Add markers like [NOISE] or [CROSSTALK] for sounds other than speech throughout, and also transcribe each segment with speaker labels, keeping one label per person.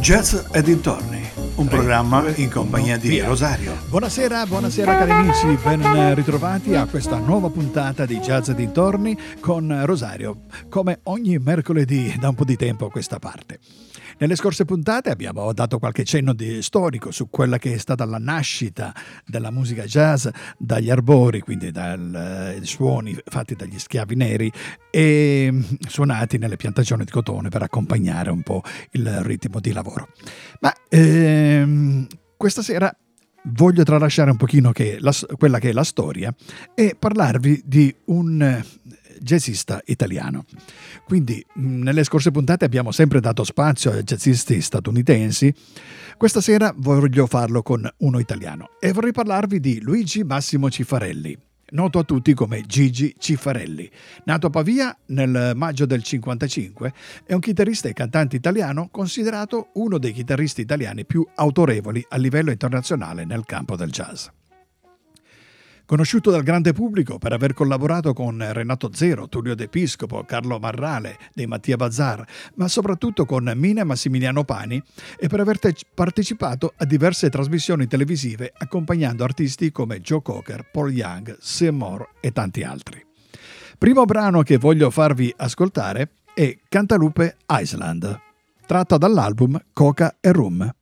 Speaker 1: Jazz e dintorni, un programma in compagnia di Rosario.
Speaker 2: Buonasera, buonasera cari amici, ben ritrovati a questa nuova puntata di Jazz e dintorni con Rosario, come ogni mercoledì da un po' di tempo a questa parte. Nelle scorse puntate abbiamo dato qualche cenno storico su quella che è stata la nascita della musica jazz dagli arbori, quindi dai eh, suoni fatti dagli schiavi neri e mm, suonati nelle piantagioni di cotone per accompagnare un po' il ritmo di lavoro. Ma ehm, questa sera voglio tralasciare un pochino che la, quella che è la storia e parlarvi di un jazzista italiano. Quindi nelle scorse puntate abbiamo sempre dato spazio a jazzisti statunitensi. Questa sera voglio farlo con uno italiano e vorrei parlarvi di Luigi Massimo Cifarelli noto a tutti come Gigi Cifarelli. Nato a Pavia nel maggio del 1955, è un chitarrista e cantante italiano considerato uno dei chitarristi italiani più autorevoli a livello internazionale nel campo del jazz. Conosciuto dal grande pubblico per aver collaborato con Renato Zero, Tullio De Piscopo, Carlo Marrale dei Mattia Bazzar, ma soprattutto con Mina Massimiliano Pani e per aver te- partecipato a diverse trasmissioni televisive accompagnando artisti come Joe Cocker, Paul Young, Seymour e tanti altri. Primo brano che voglio farvi ascoltare è Cantalupe Island, tratta dall'album Coca e Rum.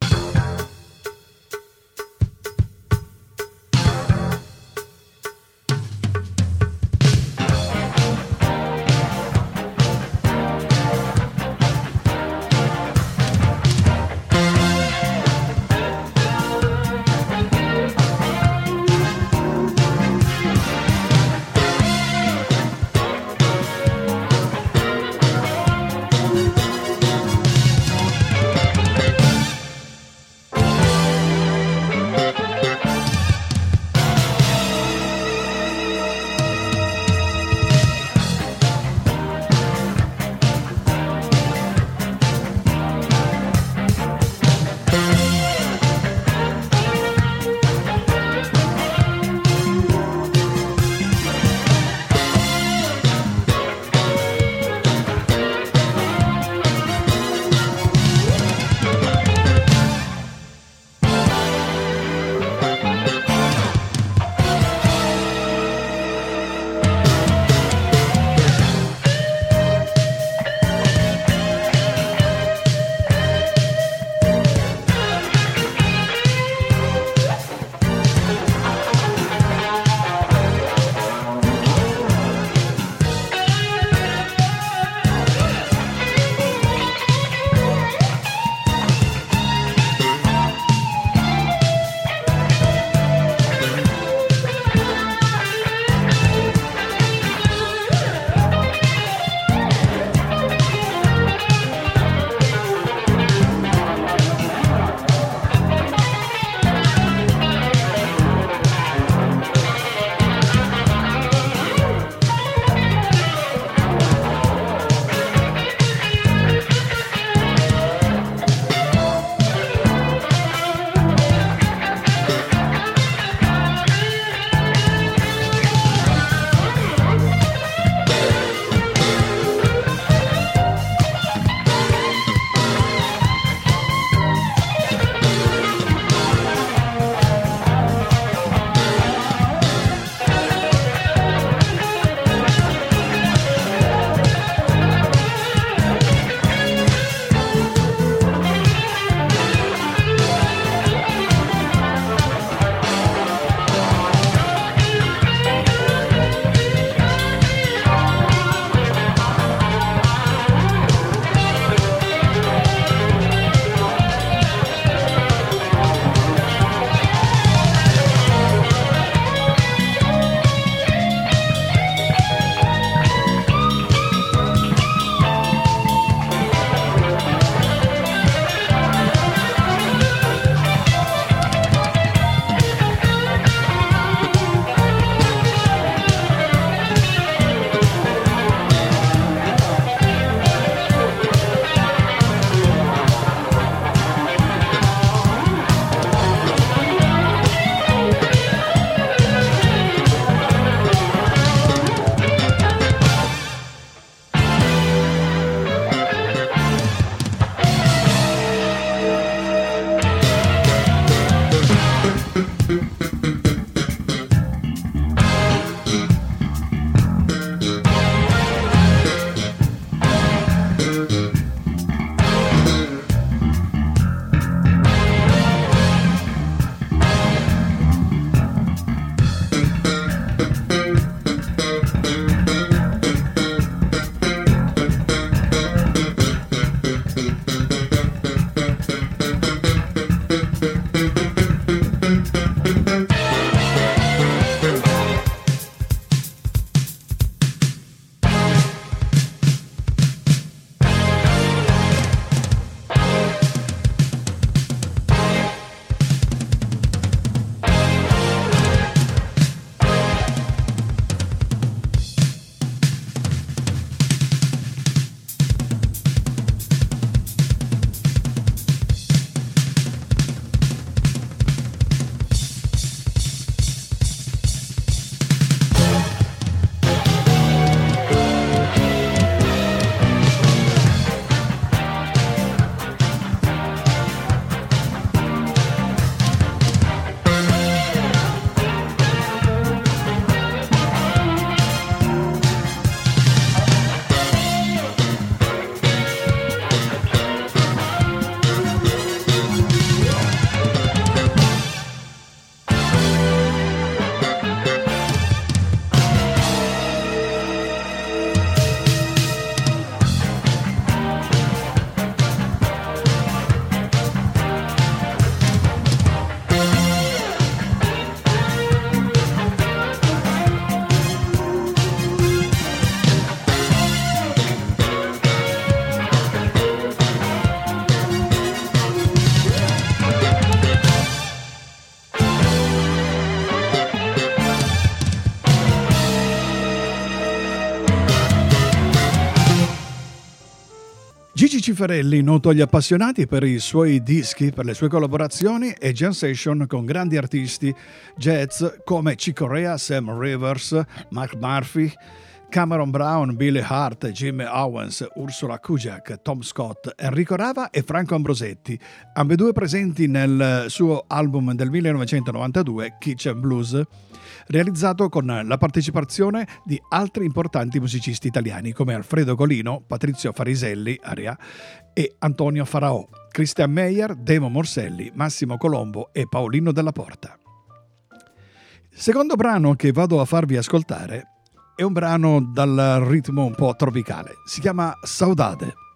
Speaker 2: Cifarelli, noto agli appassionati per i suoi dischi, per le sue collaborazioni e jam session con grandi artisti jazz come Chick Corea, Sam Rivers, Mark Murphy, Cameron Brown, Billy Hart, Jimmy Owens, Ursula Kujak, Tom Scott, Enrico Rava e Franco Ambrosetti, ambedue presenti nel suo album del 1992 Kitchen Blues, realizzato con la partecipazione di altri importanti musicisti italiani come Alfredo Golino, Patrizio Fariselli, Aria, e Antonio Faraò, Christian Meyer, Demo Morselli, Massimo Colombo e Paolino Della Porta. secondo brano che vado a farvi ascoltare è un brano dal ritmo un po' tropicale. Si chiama Saudade.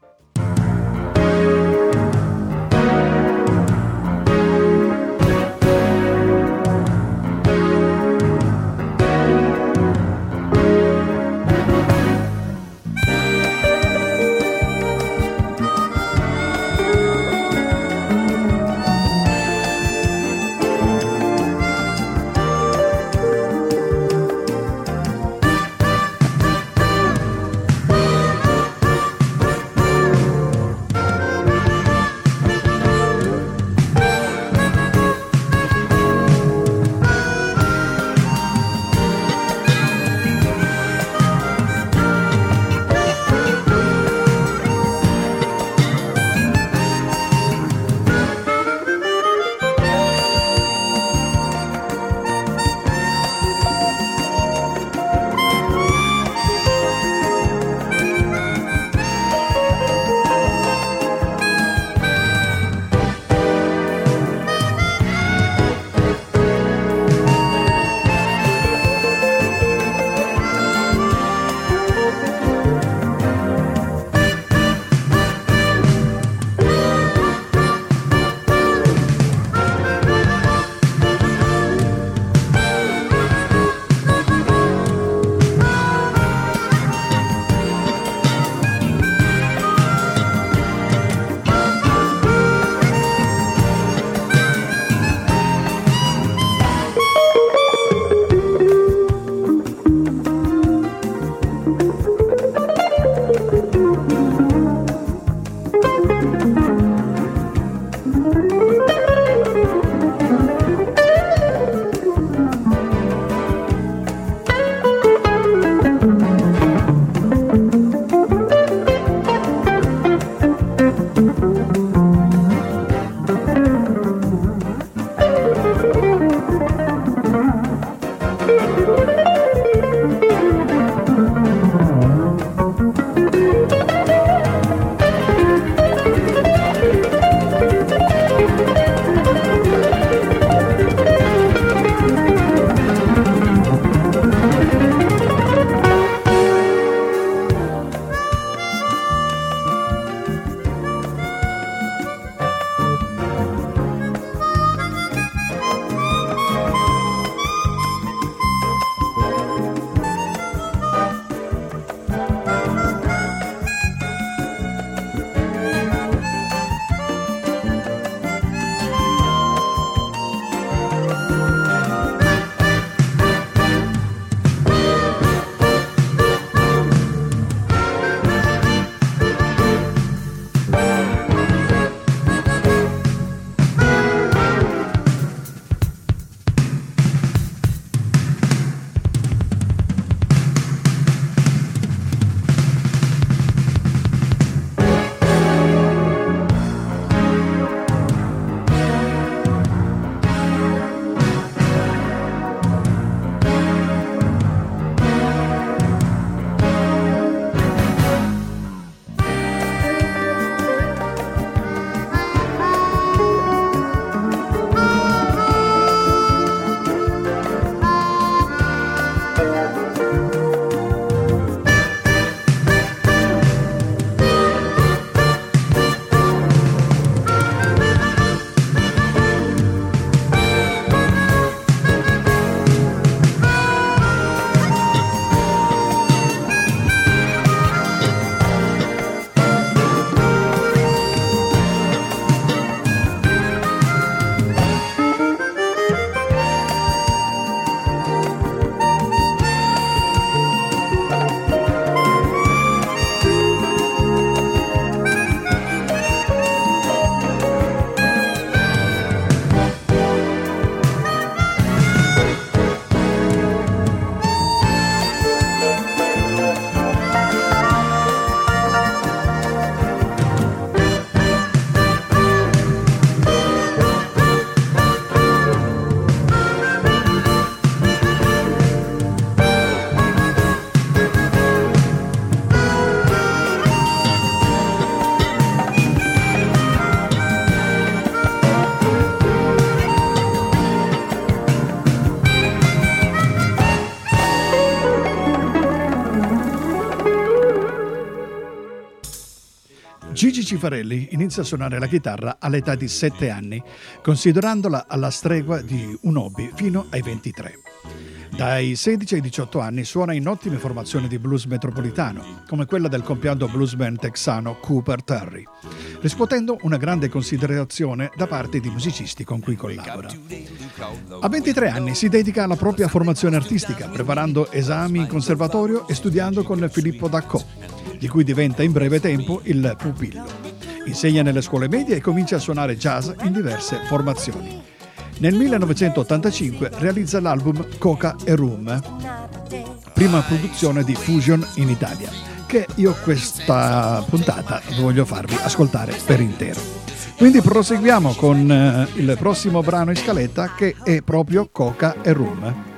Speaker 2: Cifarelli inizia a suonare la chitarra all'età di 7 anni, considerandola alla stregua di un hobby fino ai 23. Dai 16 ai 18 anni suona in ottime formazioni di blues metropolitano, come quella del compianto bluesman texano Cooper Terry, riscuotendo una grande considerazione da parte di musicisti con cui collabora. A 23 anni si dedica alla propria formazione artistica, preparando esami in conservatorio e studiando con Filippo Daccò, di cui diventa in breve tempo il pupillo. Insegna nelle scuole medie e comincia a suonare jazz in diverse formazioni. Nel 1985 realizza l'album Coca e Room, prima produzione di Fusion in Italia, che io questa puntata voglio farvi ascoltare per intero. Quindi proseguiamo con eh, il prossimo brano in scaletta che è proprio Coca e Room.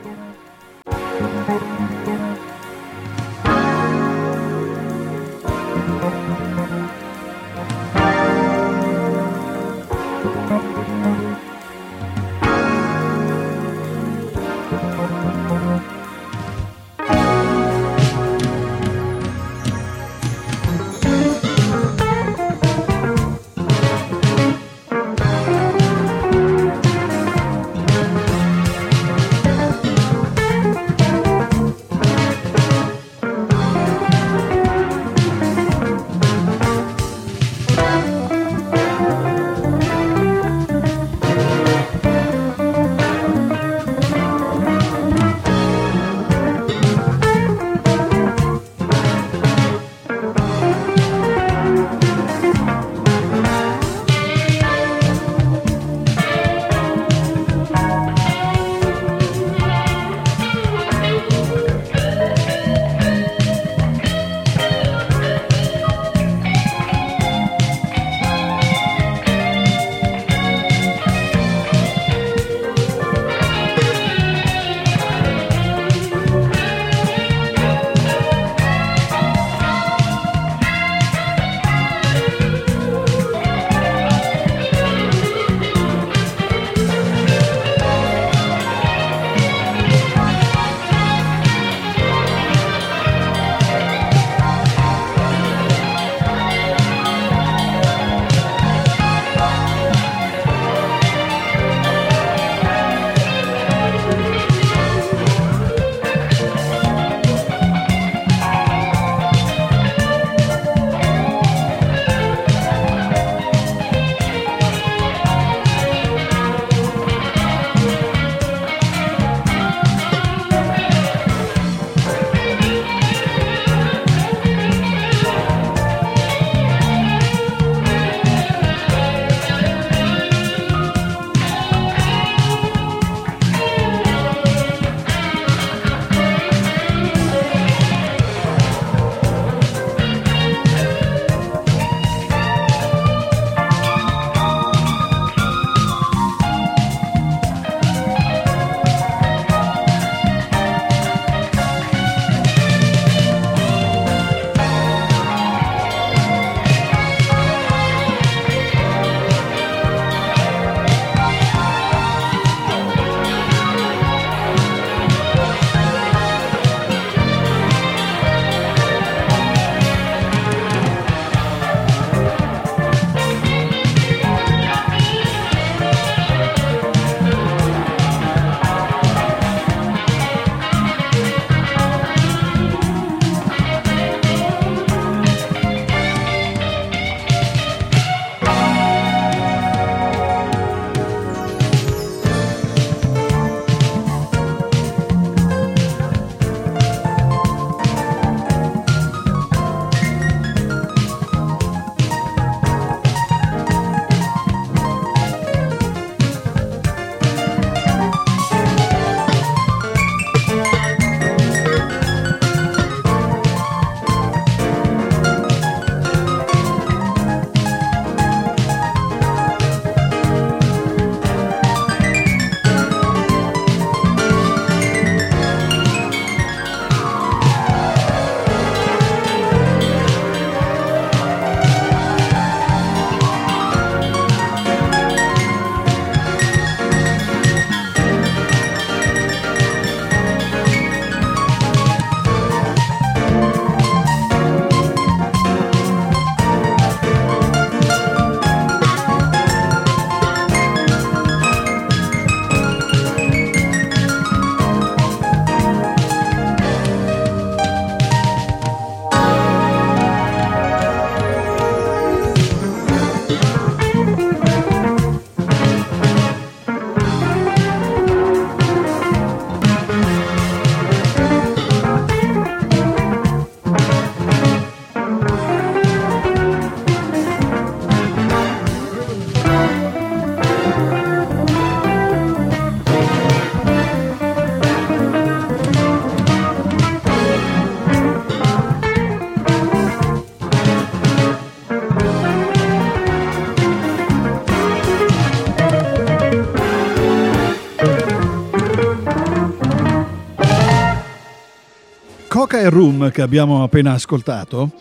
Speaker 2: Coca e Room che abbiamo appena ascoltato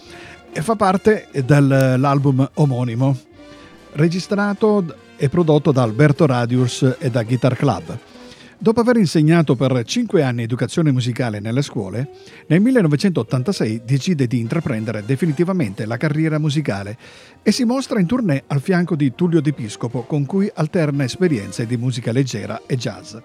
Speaker 2: fa parte dell'album omonimo, registrato e prodotto da Alberto Radius e da Guitar Club. Dopo aver insegnato per cinque anni educazione musicale nelle scuole, nel 1986 decide di intraprendere definitivamente la carriera musicale e si mostra in tournée al fianco di Tullio Di Piscopo, con cui alterna esperienze di musica leggera e jazz.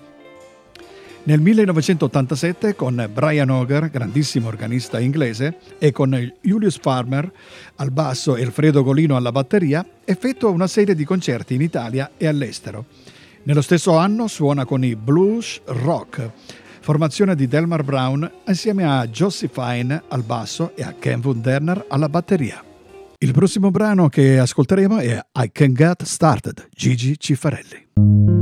Speaker 2: Nel 1987 con Brian Auger, grandissimo organista inglese, e con Julius Farmer al basso e Alfredo Golino alla batteria, effettua una serie di concerti in Italia e all'estero. Nello stesso anno suona con i Blues Rock, formazione di Delmar Brown insieme a Josie Fine al basso e a Ken Wunderner alla batteria. Il prossimo brano che ascolteremo è I Can Get Started, Gigi Cifarelli.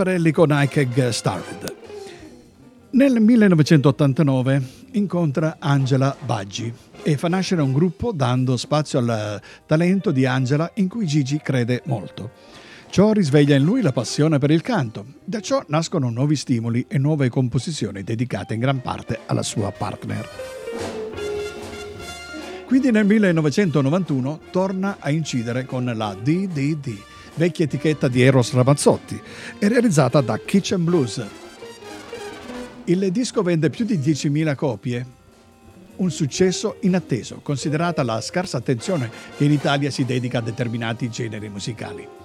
Speaker 2: Gigi Cifarelli con Ikeg Starred. Nel 1989 incontra Angela Baggi e fa nascere un gruppo dando spazio al talento di Angela in cui Gigi crede molto. Ciò risveglia in lui la passione per il canto. Da ciò nascono nuovi stimoli e nuove composizioni dedicate in gran parte alla sua partner. Quindi nel 1991 torna a incidere con la DDD vecchia etichetta di Eros Ramazzotti, e realizzata da Kitchen Blues. Il disco vende più di 10.000 copie, un successo inatteso, considerata la scarsa attenzione che in Italia si dedica a determinati generi musicali.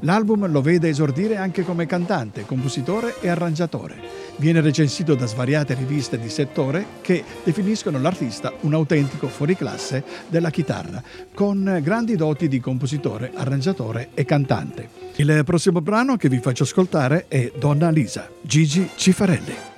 Speaker 2: L'album lo vede esordire anche come cantante, compositore e arrangiatore. Viene recensito da svariate riviste di settore che definiscono l'artista un autentico fuoriclasse della chitarra, con grandi doti di compositore, arrangiatore e cantante. Il prossimo brano che vi faccio ascoltare è Donna Lisa, Gigi Cifarelli.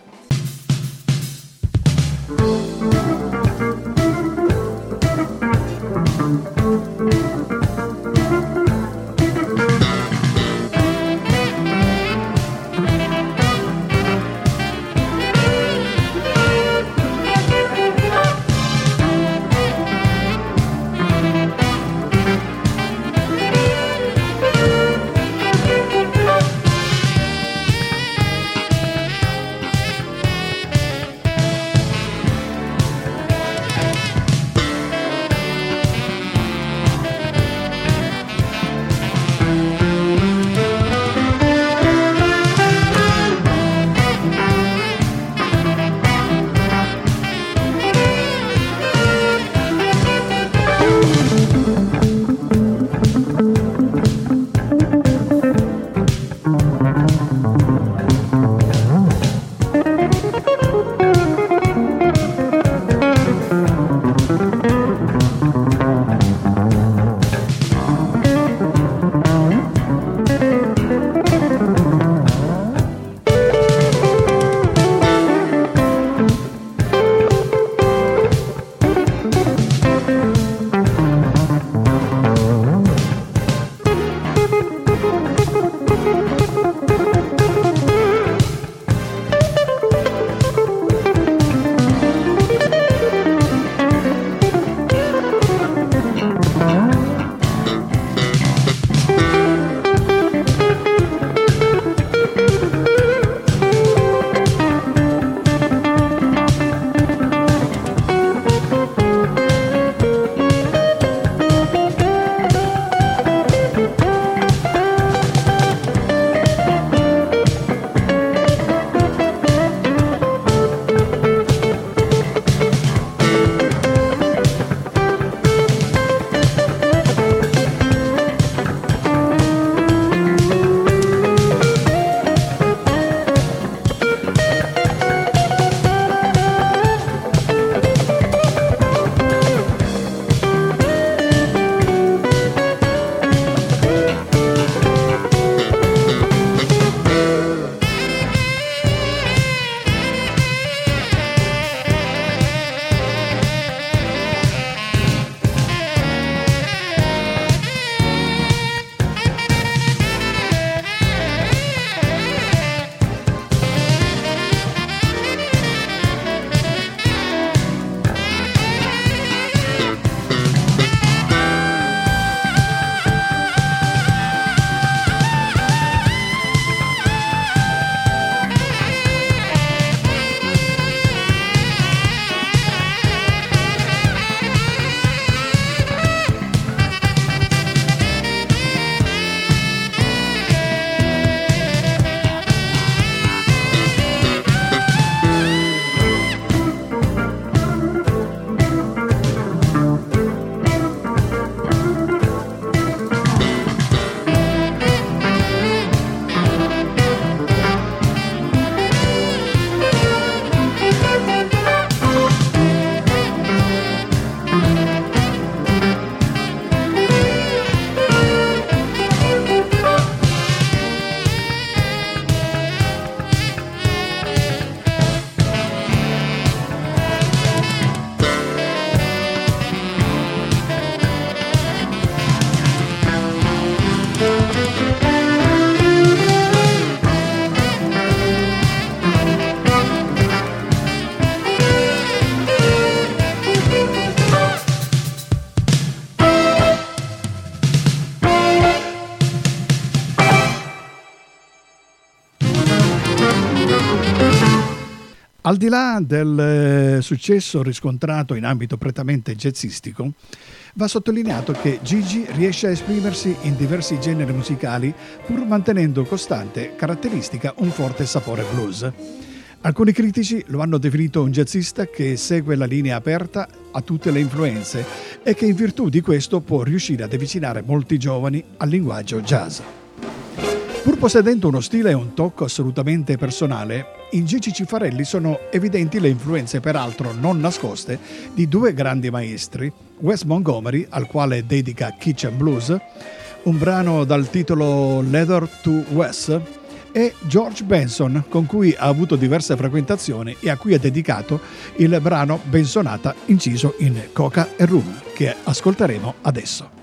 Speaker 2: Al di là del eh, successo riscontrato in ambito prettamente jazzistico, va sottolineato che Gigi riesce a esprimersi in diversi generi musicali pur mantenendo costante caratteristica un forte sapore blues. Alcuni critici lo hanno definito un jazzista che segue la linea aperta a tutte le influenze e che in virtù di questo può riuscire ad avvicinare molti giovani al linguaggio jazz. Pur possedendo uno stile e un tocco assolutamente personale, in Gigi Cifarelli sono evidenti le influenze peraltro non nascoste di due grandi maestri, Wes Montgomery, al quale dedica Kitchen Blues, un brano dal titolo Leather to Wes, e George Benson, con cui ha avuto diverse frequentazioni e a cui ha dedicato il brano Bensonata inciso in Coca e Rum, che ascolteremo adesso.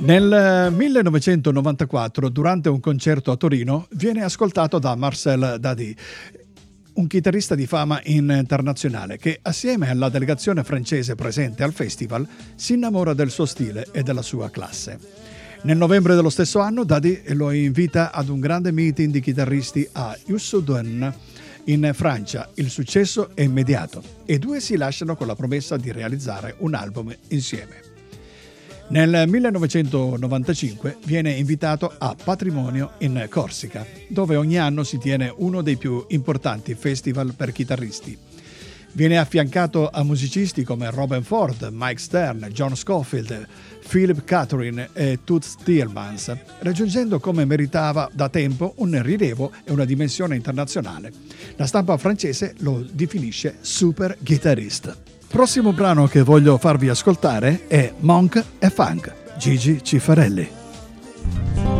Speaker 2: Nel 1994, durante un concerto a Torino, viene ascoltato da Marcel Dadi, un chitarrista di fama internazionale che, assieme alla delegazione francese presente al festival, si innamora del suo stile e della sua classe. Nel novembre dello stesso anno, Dadi lo invita ad un grande meeting di chitarristi a Ussoudun, in Francia. Il successo è immediato e i due si lasciano con la promessa di realizzare un album insieme. Nel 1995 viene invitato a Patrimonio in Corsica, dove ogni anno si tiene uno dei più importanti festival per chitarristi. Viene affiancato a musicisti come Robin Ford, Mike Stern, John Scofield, Philip Catherine e Toots Tillmans, raggiungendo come meritava da tempo un rilievo e una dimensione internazionale. La stampa francese lo definisce super chitarrista. Prossimo brano che voglio farvi ascoltare è Monk e Funk, Gigi Cifarelli.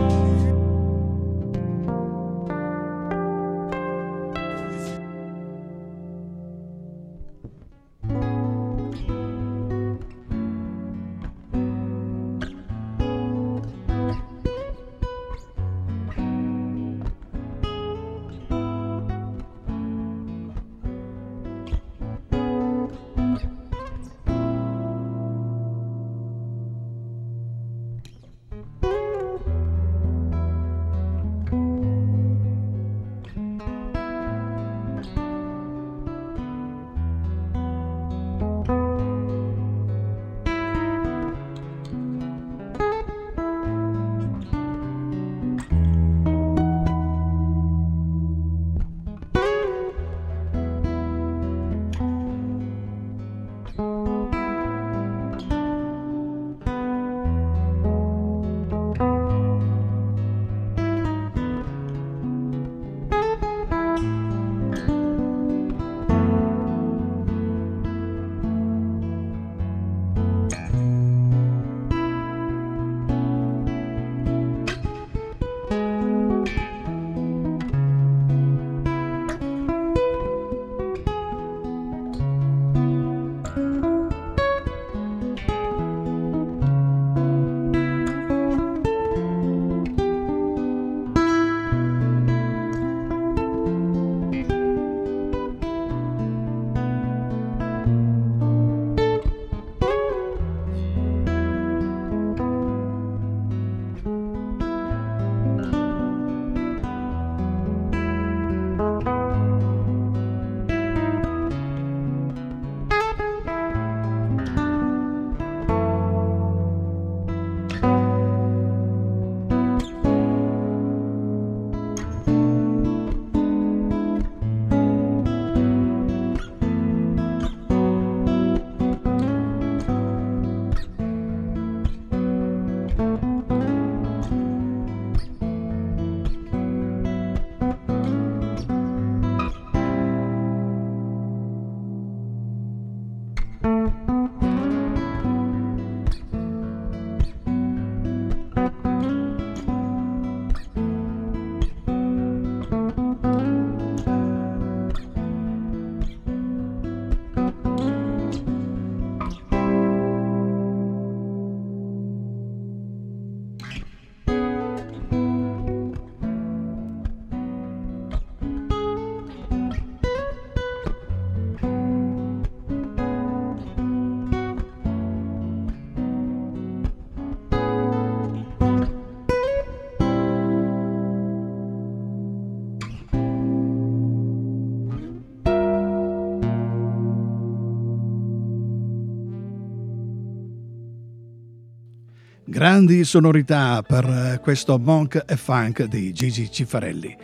Speaker 2: Grandi sonorità per eh, questo Monk e Funk di Gigi Cifarelli.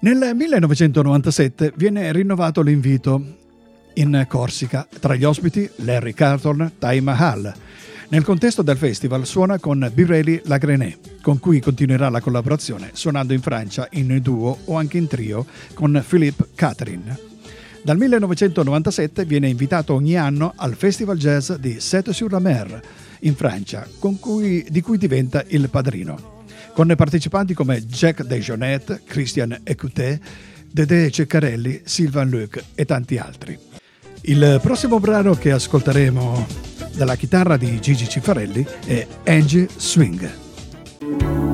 Speaker 2: Nel 1997 viene rinnovato l'invito in Corsica. Tra gli ospiti Larry Carlton, Ty Mahal. Nel contesto del festival suona con Birelli Lagrené, con cui continuerà la collaborazione suonando in Francia in duo o anche in trio con Philippe Catherine. Dal 1997 viene invitato ogni anno al Festival Jazz di Sète-sur-la-Mer, in Francia, cui, di cui diventa il padrino, con partecipanti come Jack Dejonet, Christian Écoutet, Dedé Ceccarelli, Sylvain Luc e tanti altri. Il prossimo brano che ascolteremo dalla chitarra di Gigi Cifarelli è Angie Swing.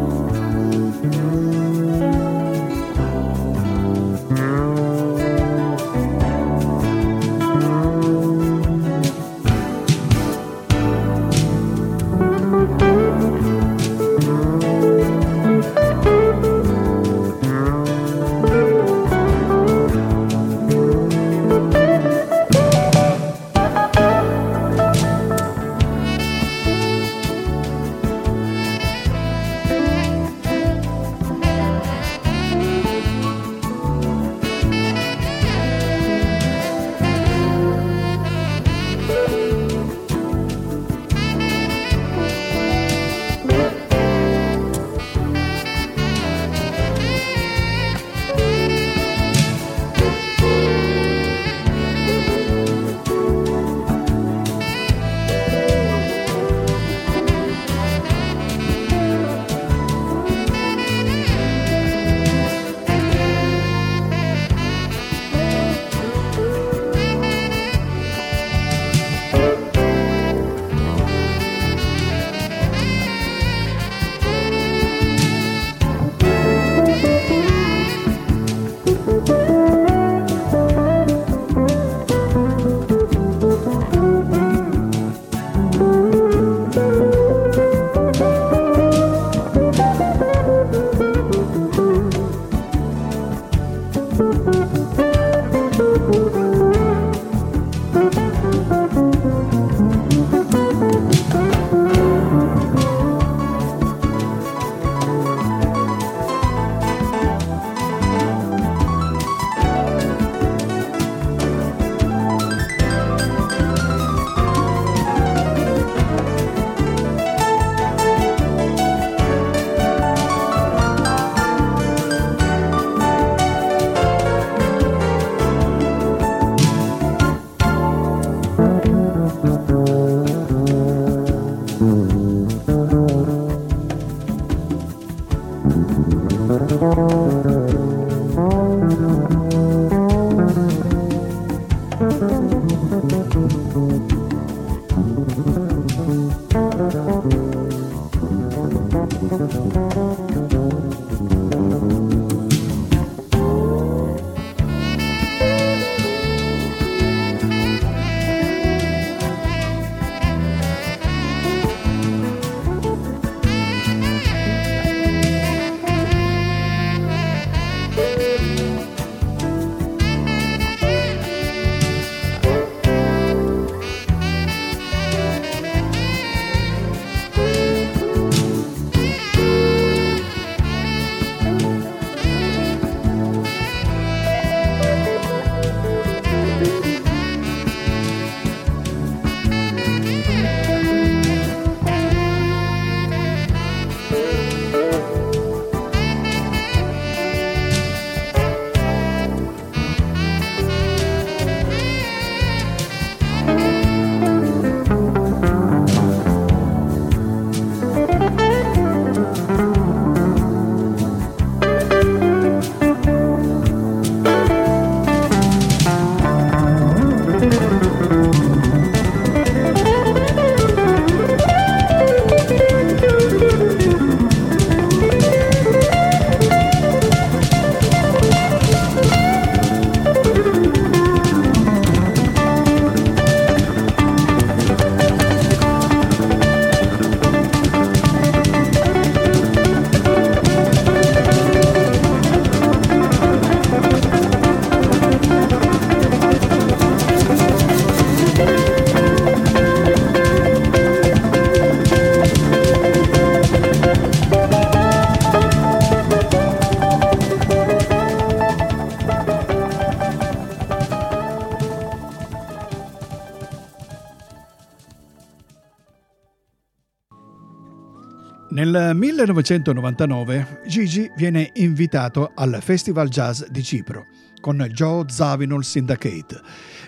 Speaker 2: Nel 1999 Gigi viene invitato al Festival Jazz di Cipro con Joe Zawinul Syndicate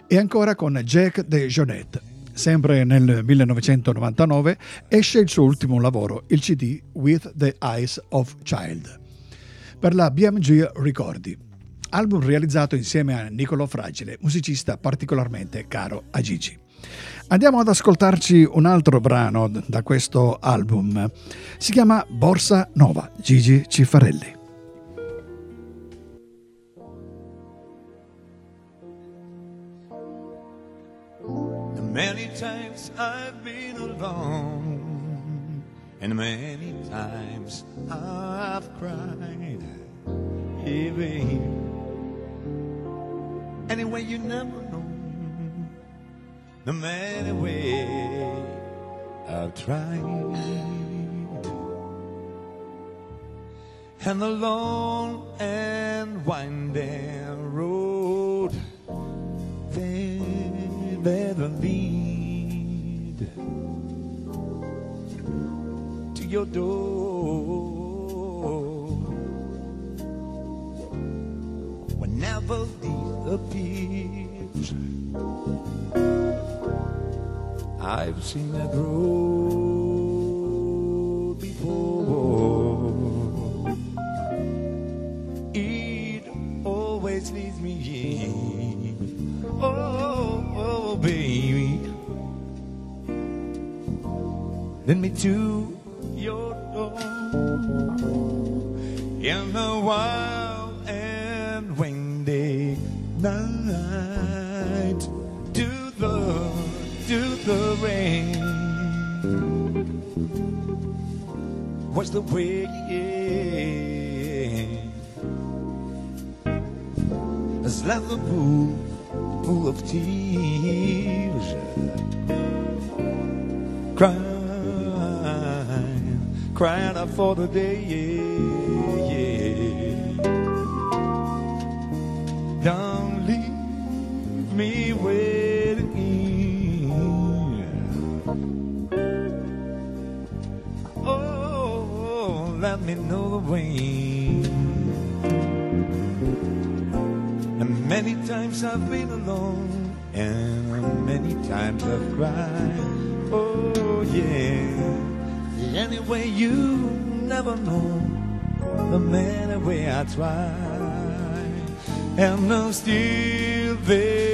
Speaker 2: e ancora con Jack De Jonette. Sempre nel 1999 esce il suo ultimo lavoro, il CD With the Eyes of Child, per la BMG Ricordi. album realizzato insieme a Niccolò Fragile, musicista particolarmente caro a Gigi. Andiamo ad ascoltarci un altro brano da questo album. Si chiama Borsa Nova, Gigi Cifarelli.
Speaker 3: Many times I've been alone, and many times I've cried. Even anyway, you never know no matter where I've tried. And the long and winding road that ever lead to your door. Whenever these appears I've seen that road before. It always leads me in. Oh, oh, baby. Lead me to your door. In the wild and windy night rain. Was the way has left the pool, pool of tears. Crying, crying out for the day. yeah. Know the way. And many times I've been alone, and many times I've cried. Oh, yeah. Anyway, you never know the matter way I try. And I'm still there,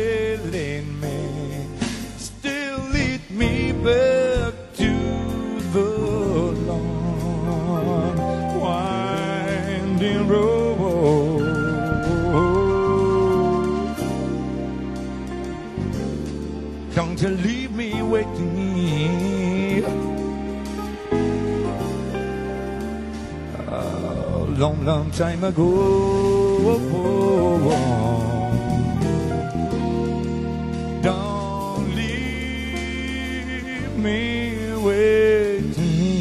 Speaker 3: Long, long time ago. Don't leave me waiting.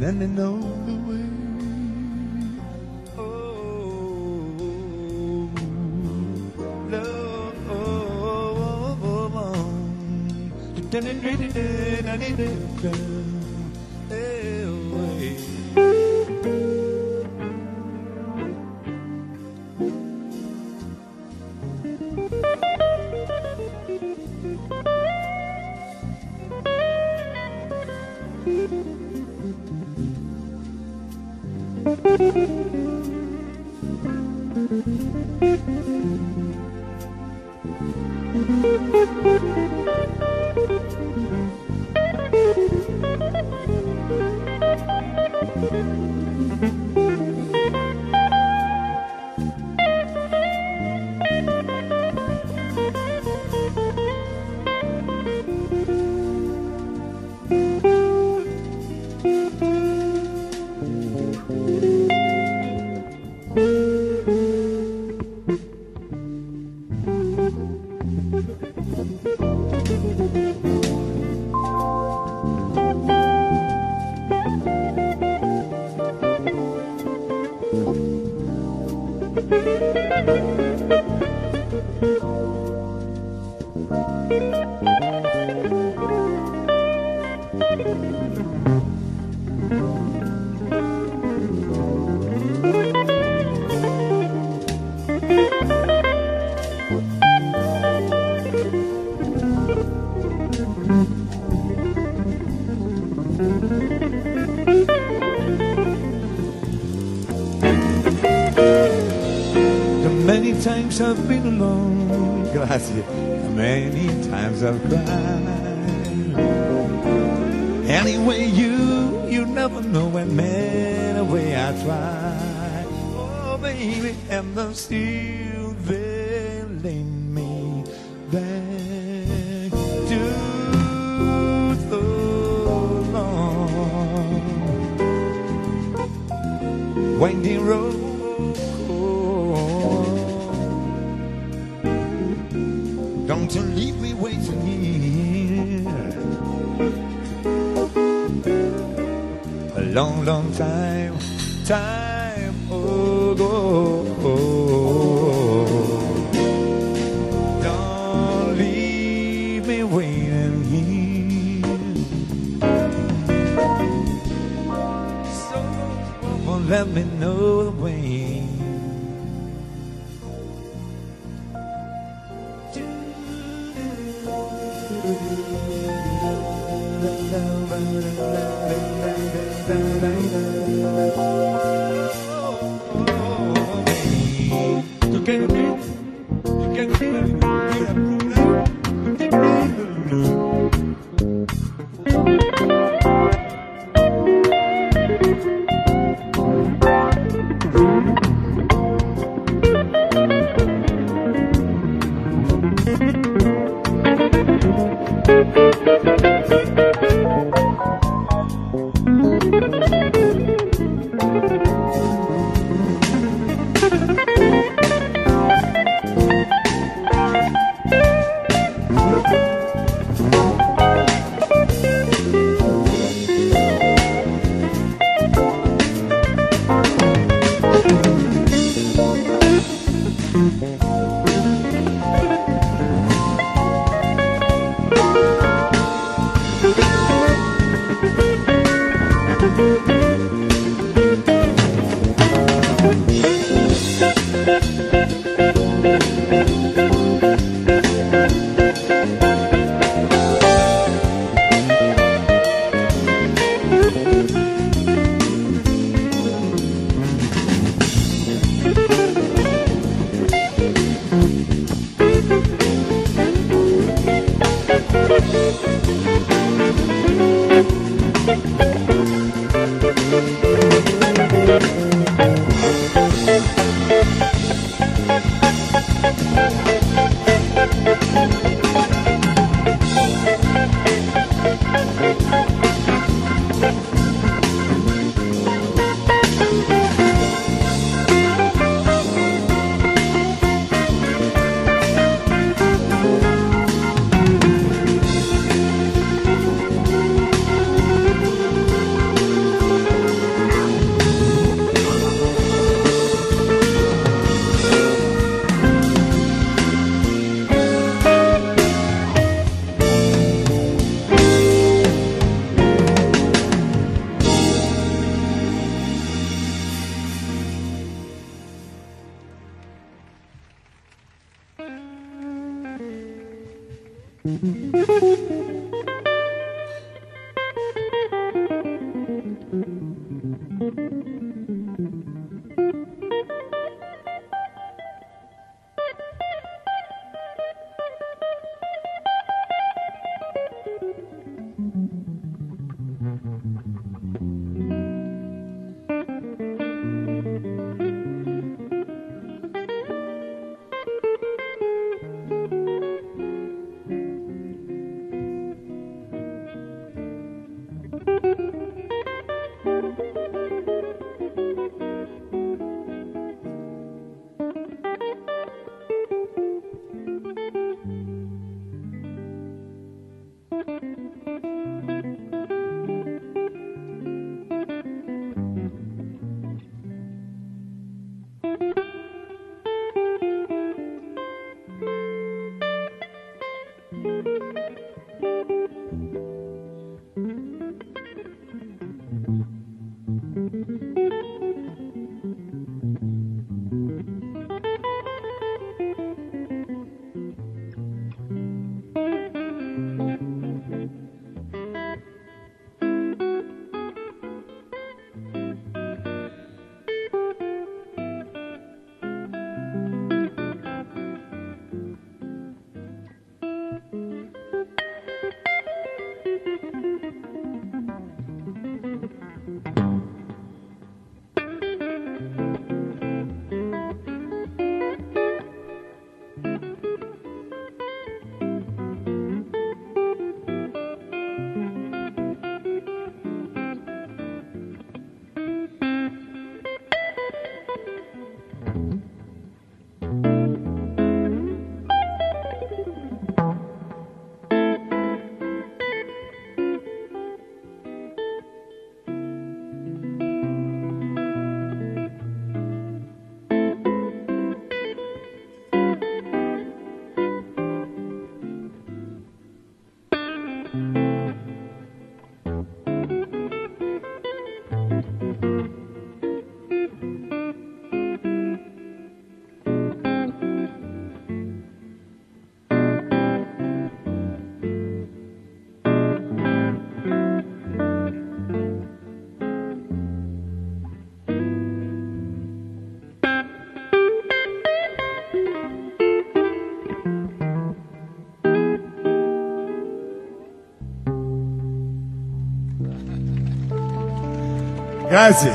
Speaker 3: let me know da da da da times I've been alone. Grazie. Many times I've cried. Anyway, you, you never know what matter way I try. Oh, baby, and I'm still there long, long time, time Grazie. [LAUGHS]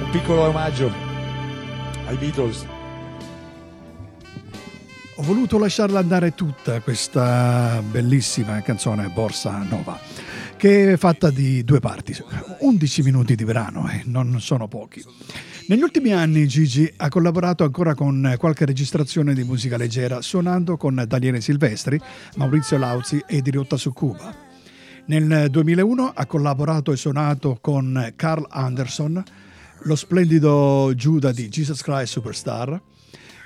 Speaker 3: Un piccolo omaggio ai Beatles.
Speaker 2: Ho voluto lasciarla andare tutta questa bellissima canzone Borsa Nova, che è fatta di due parti, 11 minuti di brano e non sono pochi. Negli ultimi anni Gigi ha collaborato ancora con qualche registrazione di musica leggera, suonando con Daniele Silvestri, Maurizio Lauzi e Dirotta su Cuba. Nel 2001 ha collaborato e suonato con Carl Anderson, lo splendido Giuda di Jesus Christ Superstar,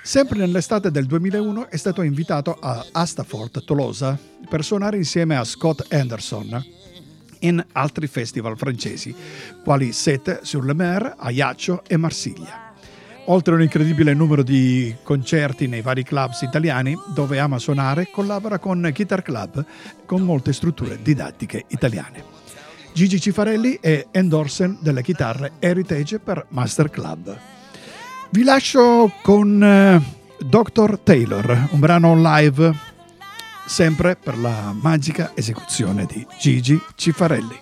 Speaker 2: Sempre nell'estate del 2001 è stato invitato a Astafort, Tolosa, per suonare insieme a Scott Anderson in altri festival francesi, quali Sète sur le Mer, Ajaccio e Marsiglia. Oltre a un incredibile numero di concerti nei vari clubs italiani dove ama suonare, collabora con Guitar Club con molte strutture didattiche italiane. Gigi Cifarelli è endorser delle chitarre Heritage per Master Club. Vi lascio con eh, Dr. Taylor, un brano live sempre per la magica esecuzione di Gigi Cifarelli.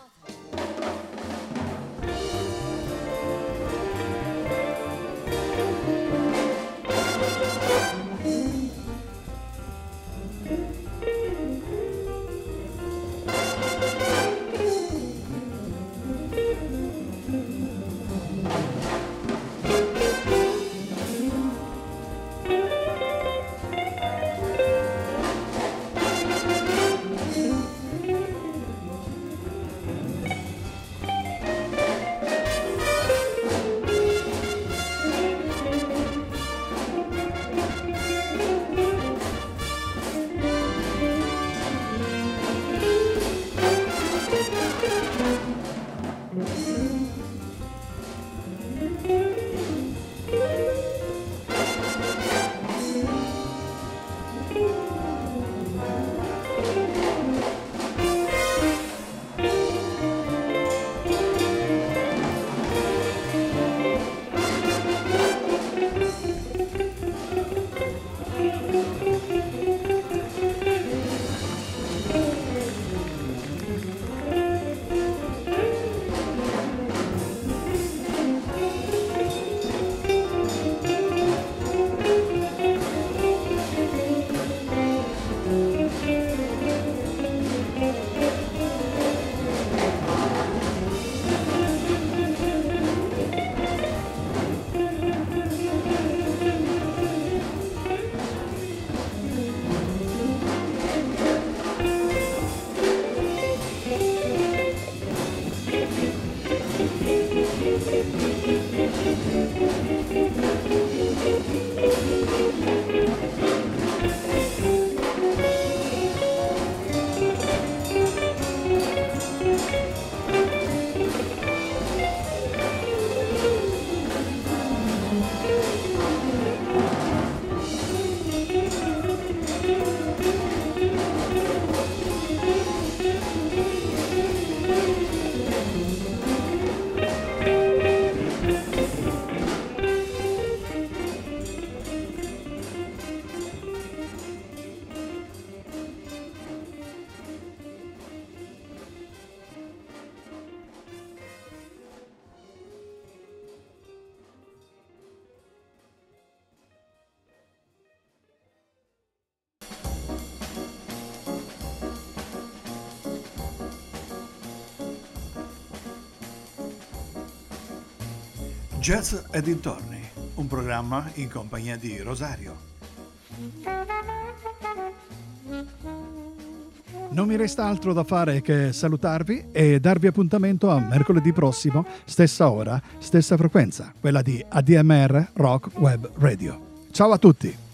Speaker 1: Jazz e dintorni, un programma in compagnia di Rosario.
Speaker 2: Non mi resta altro da fare che salutarvi e darvi appuntamento a mercoledì prossimo, stessa ora, stessa frequenza, quella di ADMR Rock Web Radio. Ciao a tutti!